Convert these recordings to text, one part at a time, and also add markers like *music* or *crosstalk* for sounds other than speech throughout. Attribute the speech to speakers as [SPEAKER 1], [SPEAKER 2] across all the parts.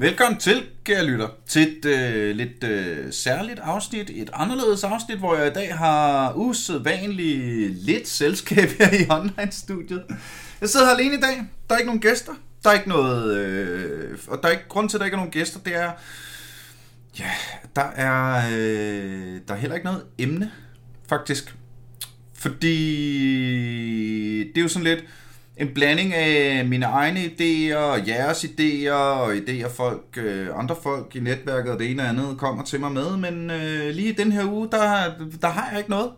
[SPEAKER 1] Velkommen til, kære lytter, til et øh, lidt øh, særligt afsnit, et anderledes afsnit, hvor jeg i dag har usædvanligt lidt selskab her i online-studiet. Jeg sidder her alene i dag, der er ikke nogen gæster, der er ikke noget, øh, og der er ikke grund til, at der ikke er nogen gæster, det er, ja, der er, øh, der er heller ikke noget emne, faktisk. Fordi det er jo sådan lidt, en blanding af mine egne idéer og jeres idéer og idéer folk, øh, andre folk i netværket og det ene og andet kommer til mig med, men øh, lige den her uge, der, der har jeg ikke noget.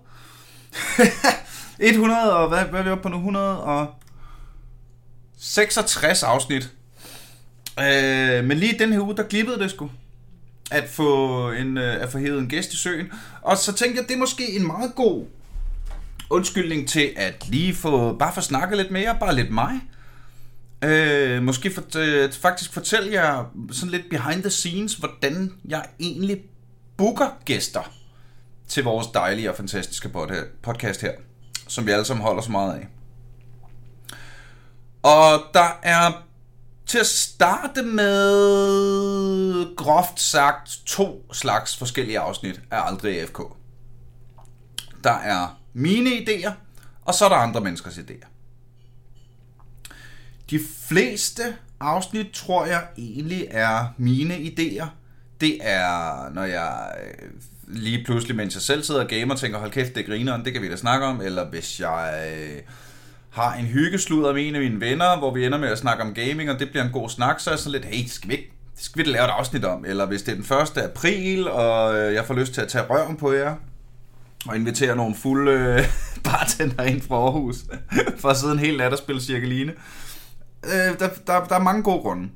[SPEAKER 1] *laughs* 100 og hvad, hvad er vi oppe på nu? 166 afsnit. Øh, men lige den her uge, der glippede det sgu at få, en, øh, at få hævet en gæst i søen. Og så tænkte jeg, det er måske en meget god undskyldning til at lige få, bare få snakket lidt mere, bare lidt mig. Øh, måske for, øh, faktisk fortælle jer sådan lidt behind the scenes, hvordan jeg egentlig booker gæster til vores dejlige og fantastiske podcast her, som vi alle sammen holder så meget af. Og der er til at starte med groft sagt to slags forskellige afsnit af Aldrig FK. Der er mine idéer, og så er der andre menneskers idéer. De fleste afsnit tror jeg egentlig er mine idéer. Det er, når jeg øh, lige pludselig, mens jeg selv sidder og gamer, tænker, hold kæft, det griner, det kan vi da snakke om. Eller hvis jeg øh, har en hyggeslud med en af mine venner, hvor vi ender med at snakke om gaming, og det bliver en god snak, så er jeg sådan lidt, hey, skal vi ikke det skal vi lave et afsnit om. Eller hvis det er den 1. april, og øh, jeg får lyst til at tage røven på jer, og invitere nogle fulde øh, *laughs* bartender ind fra Aarhus, for at sidde en hel nat og spille cirkeline. Øh, der, der, der er mange gode grunde.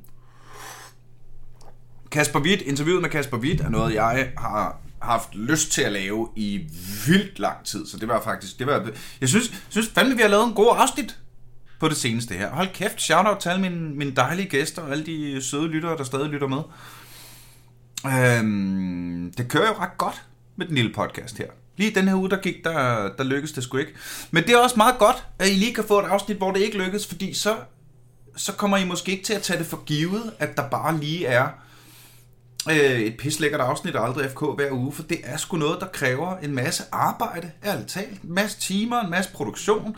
[SPEAKER 1] Kasper Witt, interviewet med Kasper Witt er noget, jeg har haft lyst til at lave i vildt lang tid. Så det var faktisk... Det var, jeg synes, synes fandme, vi har lavet en god afsnit på det seneste her. Hold kæft, shout out til alle mine, mine dejlige gæster og alle de søde lyttere, der stadig lytter med. Øhm, det kører jo ret godt med den lille podcast her. Lige den her uge, der gik, der, der lykkedes det sgu ikke. Men det er også meget godt, at I lige kan få et afsnit, hvor det ikke lykkedes, fordi så, så kommer I måske ikke til at tage det for givet, at der bare lige er øh, et pislækkert afsnit af Aldrig FK hver uge, for det er sgu noget, der kræver en masse arbejde, ærligt talt. En masse timer, en masse produktion, en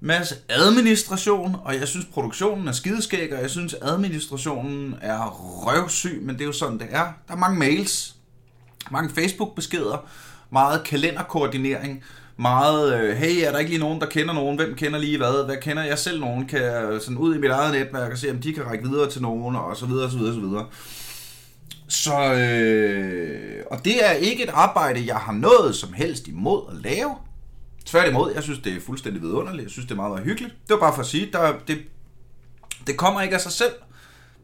[SPEAKER 1] masse administration, og jeg synes, produktionen er skideskæg, og jeg synes, administrationen er røvsyg, men det er jo sådan, det er. Der er mange mails, mange Facebook-beskeder, meget kalenderkoordinering, meget, øh, hey, er der ikke lige nogen, der kender nogen? Hvem kender lige hvad? Hvad kender jeg selv nogen? Kan jeg sådan ud i mit eget netværk og se, om de kan række videre til nogen, og så videre, og så videre, og så videre. Så, øh, og det er ikke et arbejde, jeg har noget som helst imod at lave. Tværtimod, jeg synes, det er fuldstændig vidunderligt. Jeg synes, det er meget, meget hyggeligt. Det var bare for at sige, der, det, det kommer ikke af sig selv,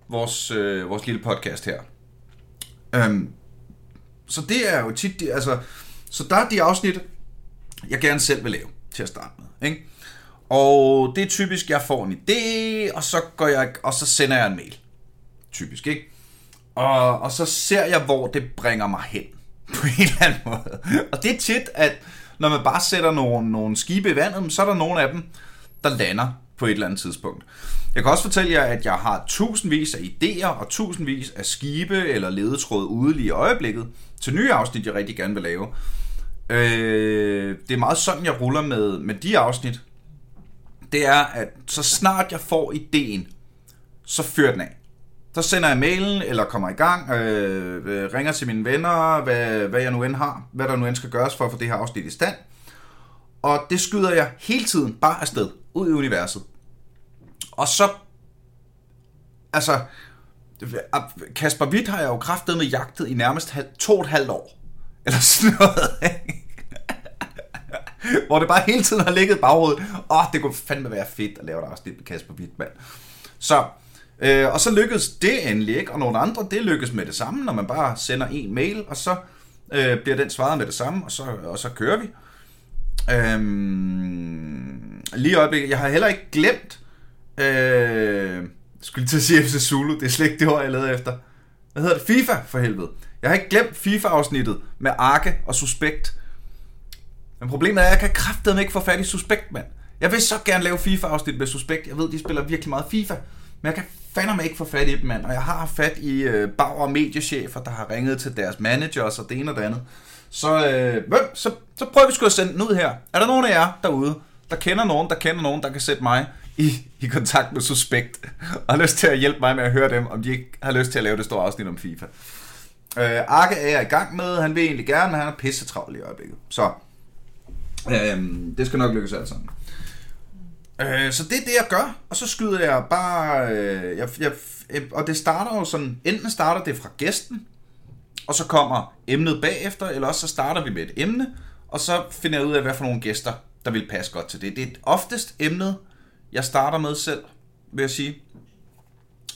[SPEAKER 1] vores, øh, vores lille podcast her. Øhm, så det er jo tit, altså, så der er de afsnit, jeg gerne selv vil lave til at starte med. Ikke? Og det er typisk, jeg får en idé, og så, går jeg, og så sender jeg en mail. Typisk, ikke? Og, og så ser jeg, hvor det bringer mig hen. *laughs* På en eller anden måde. Og det er tit, at når man bare sætter nogle, nogle skibe i vandet, så er der nogle af dem, der lander på et eller andet tidspunkt. Jeg kan også fortælle jer, at jeg har tusindvis af idéer og tusindvis af skibe eller ledetråd ude lige i øjeblikket til nye afsnit, jeg rigtig gerne vil lave. Øh, det er meget sådan, jeg ruller med, med de afsnit. Det er, at så snart jeg får ideen, så fyrer den af. Så sender jeg mailen, eller kommer i gang, øh, øh, ringer til mine venner, hvad, hvad jeg nu end har, hvad der nu end skal gøres for at få det her afsnit i stand. Og det skyder jeg hele tiden bare afsted, ud i universet. Og så, altså, Kasper Witt har jeg jo kraftet med jagtet i nærmest to og et halvt år. Eller sådan noget, ikke? Hvor det bare hele tiden har ligget i baghovedet. Åh, oh, det kunne fandme være fedt at lave et afsnit med Kasper Witt, mand. Så, øh, og så lykkedes det endelig ikke, og nogle andre, det lykkedes med det samme, når man bare sender en mail, og så øh, bliver den svaret med det samme, og så, og så kører vi. Øhm, lige i øjeblikket, jeg har heller ikke glemt, øh, skulle til at sige FC Zulu, det er slet ikke det ord, jeg leder efter. Hvad hedder det? FIFA, for helvede. Jeg har ikke glemt FIFA-afsnittet med Arke og Suspekt. Men problemet er, at jeg kan kraftedeme ikke få fat i Suspekt, mand. Jeg vil så gerne lave FIFA-afsnit med Suspekt. Jeg ved, de spiller virkelig meget FIFA. Men jeg kan fandme ikke få fat i dem, mand. Og jeg har fat i øh, Bauer mediechefer, der har ringet til deres managers og det ene og det andet. Så, øh, så, så prøver vi sgu at sende den ud her. Er der nogen af jer derude, der kender nogen, der kender nogen, der kan sætte mig i, i kontakt med Suspekt, og har lyst til at hjælpe mig med at høre dem, om de ikke har lyst til at lave det store afsnit om FIFA. Øh, Arke er jeg i gang med, han vil egentlig gerne, men han er pisse travl i øjeblikket. Så øh, det skal nok lykkes alt sammen. Øh, så det er det, jeg gør, og så skyder jeg bare... Øh, jeg, jeg, og det starter jo sådan, enten starter det fra gæsten, og så kommer emnet bagefter, eller også så starter vi med et emne, og så finder jeg ud af, hvad for nogle gæster, der vil passe godt til det. Det er oftest emnet, jeg starter med selv, vil jeg sige.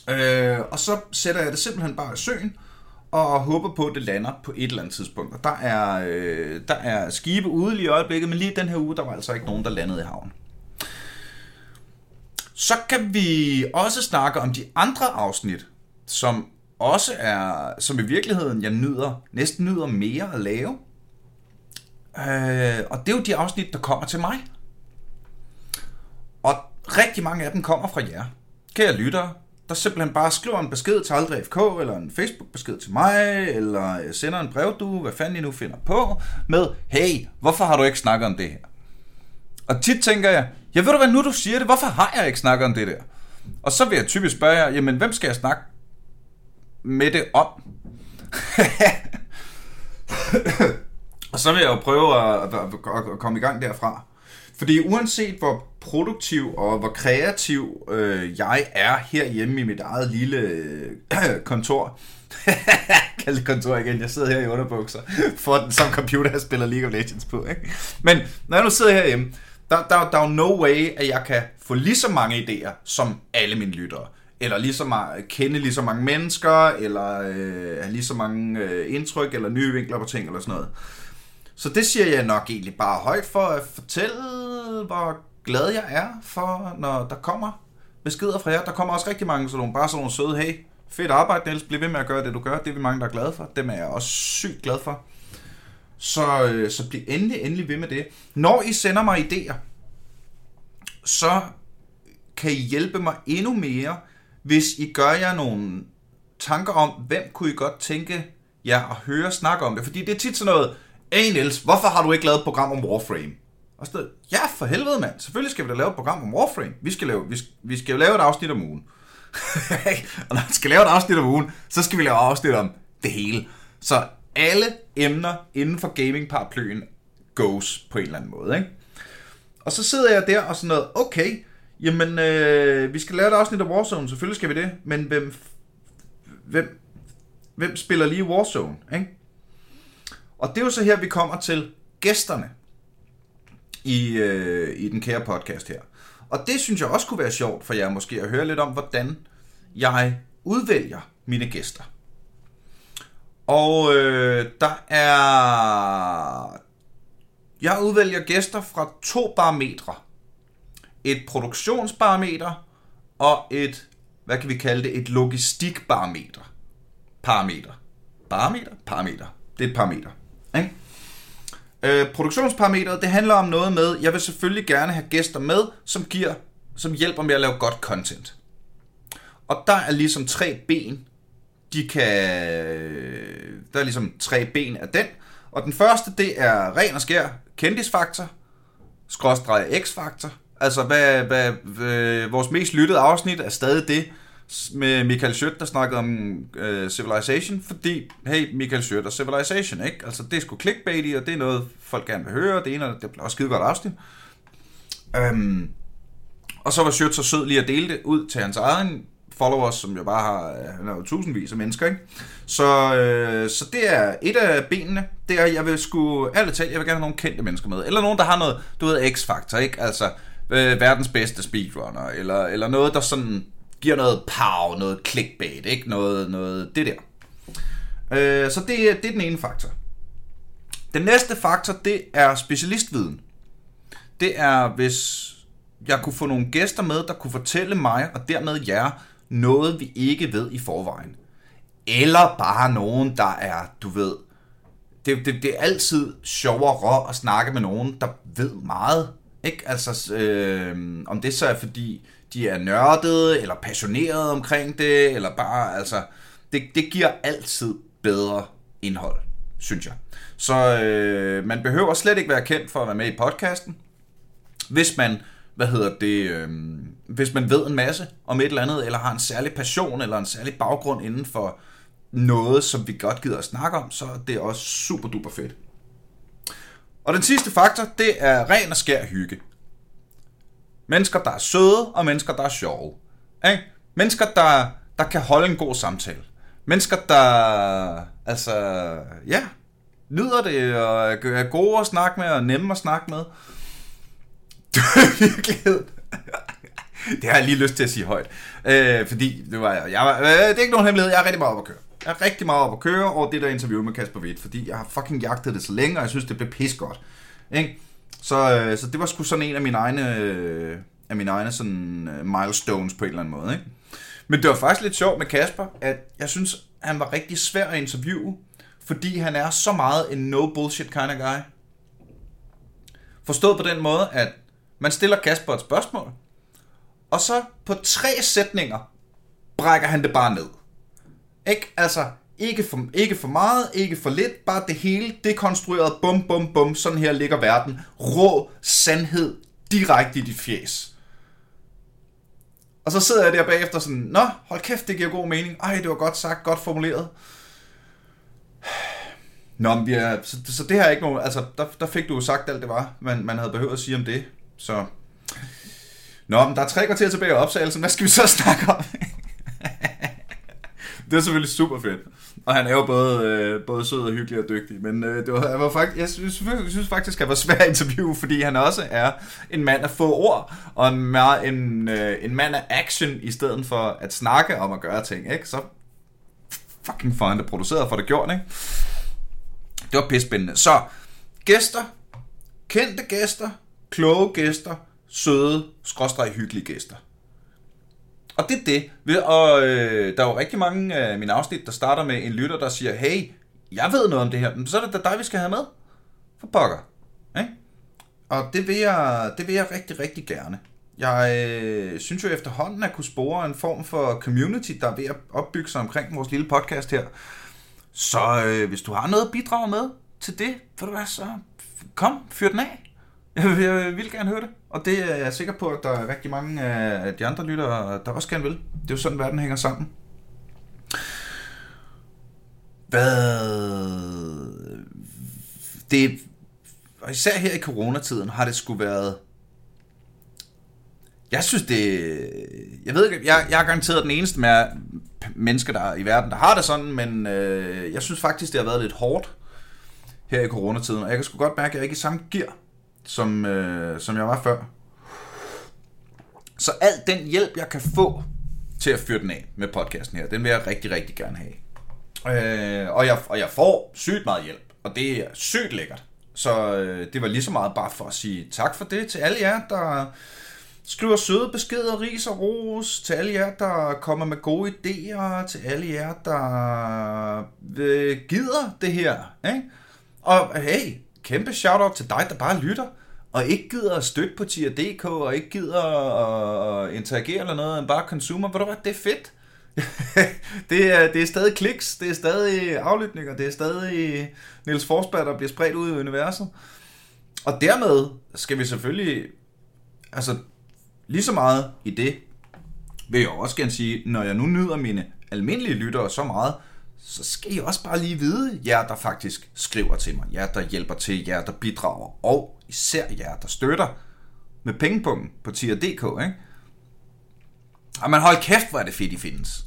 [SPEAKER 1] Øh, og så sætter jeg det simpelthen bare i søen, og håber på, at det lander på et eller andet tidspunkt. Og der er, øh, der er skibe ude i øjeblikket, men lige den her uge, der var altså ikke nogen, der landede i havnen. Så kan vi også snakke om de andre afsnit, som også er, som i virkeligheden jeg nyder, næsten nyder mere at lave. Øh, og det er jo de afsnit, der kommer til mig. Og rigtig mange af dem kommer fra jer. Kære lyttere, der simpelthen bare skriver en besked til Aldrig FK, eller en Facebook-besked til mig, eller øh, sender en brev, du, hvad fanden I nu finder på, med, hey, hvorfor har du ikke snakket om det her? Og tit tænker jeg, jeg ved du hvad, nu du siger det, hvorfor har jeg ikke snakket om det der? Og så vil jeg typisk spørge jer, jamen hvem skal jeg snakke med det om? *laughs* og så vil jeg jo prøve at, at, at, komme i gang derfra. Fordi uanset hvor produktiv og hvor kreativ øh, jeg er herhjemme i mit eget lille øh, *clears throat* kontor, *laughs* Kald det kontor igen, jeg sidder her i underbukser, for den som computer, jeg spiller League of Legends på. Ikke? Men når jeg nu sidder herhjemme, der, der, der er jo no way, at jeg kan få lige så mange idéer som alle mine lyttere. Eller lige så meget, kende lige så mange mennesker, eller øh, have lige så mange øh, indtryk, eller nye vinkler på ting, eller sådan noget. Så det siger jeg nok egentlig bare højt for at fortælle, hvor glad jeg er for, når der kommer beskeder fra jer. Der kommer også rigtig mange sådan nogle, bare sådan nogle søde, hey, fedt arbejde Niels, bliv ved med at gøre det du gør, det er vi mange, der er glade for. Dem er jeg også sygt glad for. Så, øh, så bliv endelig, endelig ved med det. Når I sender mig idéer, så kan I hjælpe mig endnu mere, hvis I gør jer nogle tanker om, hvem kunne I godt tænke jer at høre snakke om det. Fordi det er tit sådan noget, hey Niels, hvorfor har du ikke lavet et program om Warframe? Og så ja for helvede mand, selvfølgelig skal vi da lave et program om Warframe. Vi skal, lave, vi, vi skal jo lave et afsnit om ugen. *laughs* og når vi skal lave et afsnit om ugen, så skal vi lave et afsnit om det hele. Så alle emner inden for gaming-paraplyen goes på en eller anden måde. Ikke? Og så sidder jeg der og sådan noget, okay, jamen øh, vi skal lave et afsnit af Warzone, selvfølgelig skal vi det, men hvem, hvem, hvem spiller lige Warzone? Ikke? Og det er jo så her, vi kommer til gæsterne i, øh, i den kære podcast her. Og det synes jeg også kunne være sjovt for jer måske at høre lidt om, hvordan jeg udvælger mine gæster. Og øh, der er... Jeg udvælger gæster fra to parametre. Et produktionsbarometer og et, hvad kan vi kalde det, et logistikbarometer. Parameter. Barometer? Parameter. Det er et parameter. Ikke? Øh, produktionsparametret, det handler om noget med, jeg vil selvfølgelig gerne have gæster med, som giver, som hjælper med at lave godt content. Og der er ligesom tre ben, de kan, der er ligesom tre ben af den. Og den første, det er ren og skær kendisfaktor, skråstreg x-faktor. Altså, hvad, hvad, hvad, øh, vores mest lyttede afsnit er stadig det, med Michael Schødt, der snakkede om øh, Civilization, fordi, hey, Michael Schødt og Civilization, ikke? Altså, det er sgu clickbaity, og det er noget, folk gerne vil høre, det ene, det bliver også skide godt afsnit. Øhm, og så var Schødt så sød lige at dele det ud til hans egen followers, som jo bare har, øh, han har jo tusindvis af mennesker, ikke? Så, øh, så det er et af benene, det er, jeg vil sgu, ærligt talt, jeg vil gerne have nogle kendte mennesker med, eller nogen, der har noget, du ved, x-faktor, ikke? Altså, øh, verdens bedste speedrunner, eller, eller noget, der sådan giver noget pow, noget clickbait, ikke? Noget, noget det der. Øh, så det, det er den ene faktor. Den næste faktor, det er specialistviden. Det er, hvis jeg kunne få nogle gæster med, der kunne fortælle mig, og dermed jer, noget vi ikke ved i forvejen. Eller bare nogen, der er, du ved, det, det, det er altid sjovere at snakke med nogen, der ved meget. Ikke? Altså, øh, om det så er fordi, de er nørdede, eller passionerede omkring det, eller bare, altså, det, det giver altid bedre indhold, synes jeg. Så øh, man behøver slet ikke være kendt for at være med i podcasten, hvis man, hvad hedder det, øh, hvis man ved en masse om et eller andet, eller har en særlig passion, eller en særlig baggrund inden for noget, som vi godt gider at snakke om, så det er også super duper fedt. Og den sidste faktor, det er ren og skær hygge. Mennesker, der er søde, og mennesker, der er sjove. Ikke? Mennesker, der, der kan holde en god samtale. Mennesker, der altså, ja, nyder det, og er gode at snakke med, og nemme at snakke med. Det er virkelig det har jeg lige lyst til at sige højt. Øh, fordi det var jeg. jeg var, øh, det er ikke nogen hemmelighed, jeg er rigtig meget op at køre. Jeg er rigtig meget op at køre over det der interview med Kasper Witt, fordi jeg har fucking jagtet det så længe, og jeg synes, det blev pis godt. Ikke? Så, øh, så det var sgu sådan en af mine egne, øh, af mine egne sådan, øh, milestones på en eller anden måde. Ikke? Men det var faktisk lidt sjovt med Kasper, at jeg synes, han var rigtig svær at interviewe, fordi han er så meget en no bullshit kind of guy. Forstået på den måde, at man stiller Kasper et spørgsmål, og så på tre sætninger brækker han det bare ned. Ikke? Altså, ikke for, ikke for meget, ikke for lidt, bare det hele dekonstrueret, bum, bum, bum, sådan her ligger verden. Rå sandhed direkte i dit fjes. Og så sidder jeg der bagefter sådan, nå, hold kæft, det giver god mening. Ej, det var godt sagt, godt formuleret. Nå, men vi er, så, så det her er ikke nogen, altså, der, der fik du jo sagt alt det var, man, man havde behøvet at sige om det. Så, nå, men der er tre kvarter tilbage af optagelsen, hvad skal vi så *laughs* snakke om? det er selvfølgelig super fedt. Og han er jo både, øh, både sød og hyggelig og dygtig. Men øh, det var, jeg, var faktisk, jeg, synes, jeg synes faktisk, at han var svær at interviewe, fordi han også er en mand af få ord, og en, en, øh, en mand af action, i stedet for at snakke om at gøre ting. Ikke? Så fucking for han det produceret for det gjort, ikke? Det var pissespændende. Så, gæster, kendte gæster, kloge gæster, søde, skråstrej hyggelige gæster. Og det er det. Og øh, der er jo rigtig mange af mine afsnit, der starter med en lytter, der siger, hey, jeg ved noget om det her, men så er det da dig, vi skal have med. For pokker. Ikke? Og det vil, jeg, det vil jeg rigtig, rigtig gerne. Jeg øh, synes jo efterhånden at kunne spore en form for community, der er ved at opbygge sig omkring vores lille podcast her. Så øh, hvis du har noget at bidrage med til det, for du være så kom, fyr den af. *laughs* Jeg vil gerne høre det. Og det er jeg sikker på, at der er rigtig mange af de andre lyttere, der også gerne vil. Det er jo sådan, verden hænger sammen. Hvad... Det... Og især her i coronatiden har det sgu været... Jeg synes det... Jeg ved ikke, jeg, jeg er garanteret den eneste med mennesker der i verden, der har det sådan, men øh, jeg synes faktisk, det har været lidt hårdt her i coronatiden, og jeg kan sgu godt mærke, at jeg er ikke i samme gear, som, øh, som jeg var før. Så al den hjælp, jeg kan få til at fyre den af med podcasten her, den vil jeg rigtig, rigtig gerne have. Øh, og, jeg, og jeg får sygt meget hjælp, og det er sygt lækkert. Så øh, det var lige så meget bare for at sige tak for det til alle jer, der skriver søde beskeder, ris og ros, til alle jer, der kommer med gode idéer, til alle jer, der øh, gider det her. Ikke? Og hey, kæmpe shout-out til dig, der bare lytter og ikke gider at støtte på tier.dk, og ikke gider at interagere eller noget, end bare consumer, ved du hvad, det er fedt. *laughs* det, er, det er stadig kliks, det er stadig aflytninger, det er stadig Niels Forsberg, der bliver spredt ud i universet. Og dermed skal vi selvfølgelig, altså lige så meget i det, vil jeg også gerne sige, når jeg nu nyder mine almindelige lyttere så meget, så skal I også bare lige vide, jer der faktisk skriver til mig, jer der hjælper til, jer der bidrager, og især jer der støtter med pengepunkten på tier.dk, ikke? Og man hold kæft, hvor er det fedt, I findes.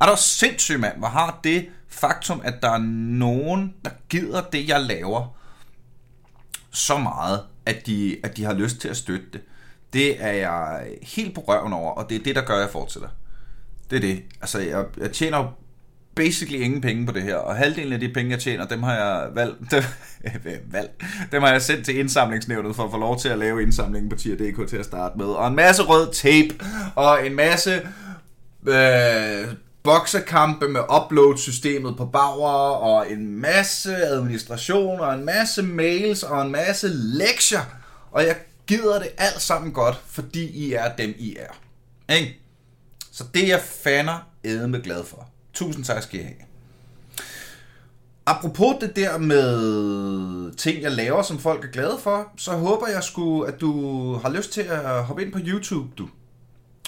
[SPEAKER 1] Er der sindssygt, mand, hvor har det faktum, at der er nogen, der gider det, jeg laver, så meget, at de, at de har lyst til at støtte det. Det er jeg helt på røven over, og det er det, der gør, at jeg fortsætter. Det er det. Altså, jeg, jeg tjener basically ingen penge på det her, og halvdelen af de penge, jeg tjener, dem har jeg valgt, *laughs* dem, øh, valgt, dem har jeg sendt til indsamlingsnævnet for at få lov til at lave indsamlingen på tier.dk til at starte med. Og en masse rød tape, og en masse øh, boksekampe med upload-systemet på Bauer, og en masse administration, og en masse mails, og en masse lektier. Og jeg gider det alt sammen godt, fordi I er dem, I er. Ikke? Så det er jeg faner med glad for. Tusind tak skal I have. Apropos det der med ting, jeg laver, som folk er glade for, så håber jeg sgu, at du har lyst til at hoppe ind på YouTube, du.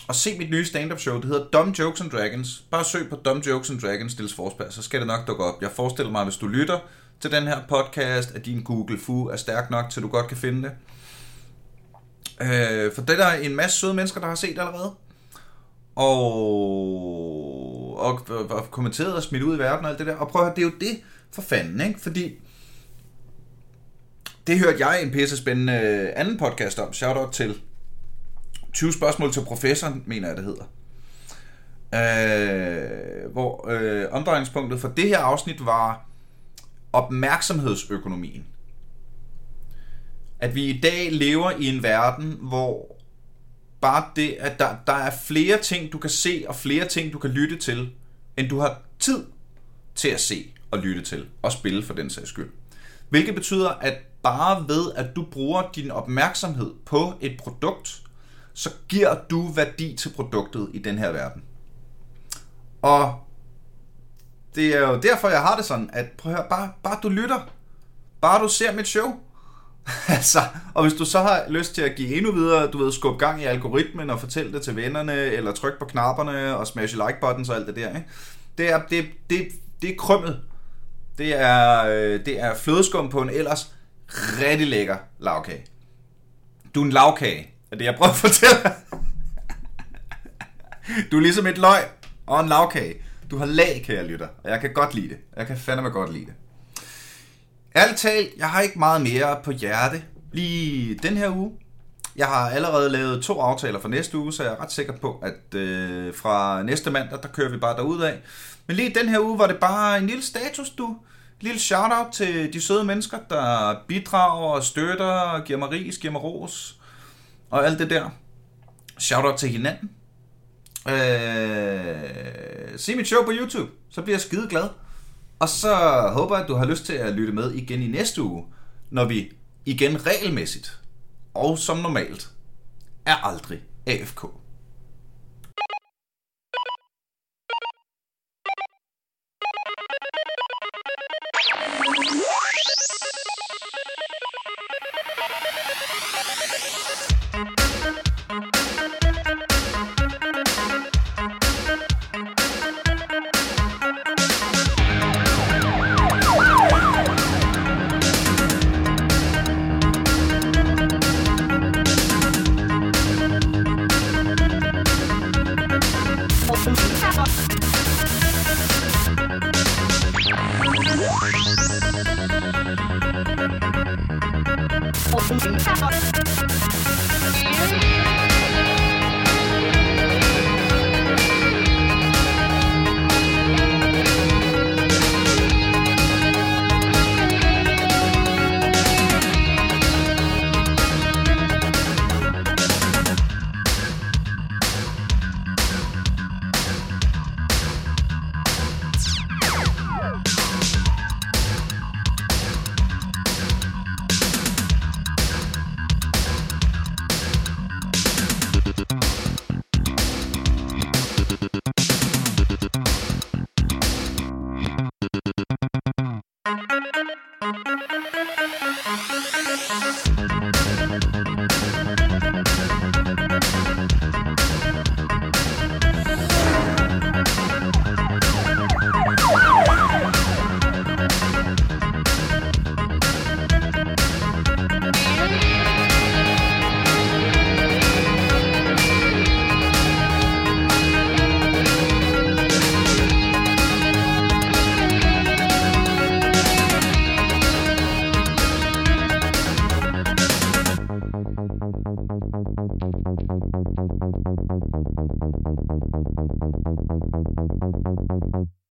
[SPEAKER 1] Og se mit nye stand-up show. Det hedder Dumb Jokes and Dragons. Bare søg på Dumb Jokes and Dragons, Stilles Forsberg, så skal det nok dukke op. Jeg forestiller mig, hvis du lytter til den her podcast, at din Google Fu er stærk nok, til du godt kan finde det. Øh, for det er en masse søde mennesker, der har set allerede. Og, og, og kommenteret og smidt ud i verden og alt det der. Og prøv at høre, det er jo det for fanden, ikke? Fordi det hørte jeg i en pisse spændende øh, anden podcast om. Shout out til 20 spørgsmål til professoren, mener jeg, det hedder. Øh, hvor øh, omdrejningspunktet for det her afsnit var opmærksomhedsøkonomien. At vi i dag lever i en verden, hvor bare det, at der, der er flere ting, du kan se, og flere ting, du kan lytte til, end du har tid til at se og lytte til, og spille for den sags skyld. Hvilket betyder, at bare ved, at du bruger din opmærksomhed på et produkt, så giver du værdi til produktet i den her verden. Og det er jo derfor, jeg har det sådan, at prøv at høre, bare, bare du lytter, bare du ser mit show, *laughs* altså, og hvis du så har lyst til at give endnu videre, du ved, skubbe gang i algoritmen og fortælle det til vennerne, eller trykke på knapperne og smash like buttons og alt det der, ikke? Det er, det, det, det er krømmet. Det er, øh, det er flødeskum på en ellers rigtig lækker lavkage. Du er en lavkage, er det jeg prøver at fortælle Du er ligesom et løg og en lavkage. Du har lag, kære lytter, og jeg kan godt lide det. Jeg kan fandme godt lide det. Alt talt, jeg har ikke meget mere på hjerte lige den her uge. Jeg har allerede lavet to aftaler for næste uge, så jeg er ret sikker på, at øh, fra næste mandag, der kører vi bare derud af. Men lige den her uge var det bare en lille status, du. En lille shout-out til de søde mennesker, der bidrager, støtter, giver mig ris, giver mig ros og alt det der. Shout-out til hinanden. Øh, se mit show på YouTube, så bliver jeg skide glad. Og så håber jeg, at du har lyst til at lytte med igen i næste uge, når vi igen regelmæssigt og som normalt er aldrig AFK.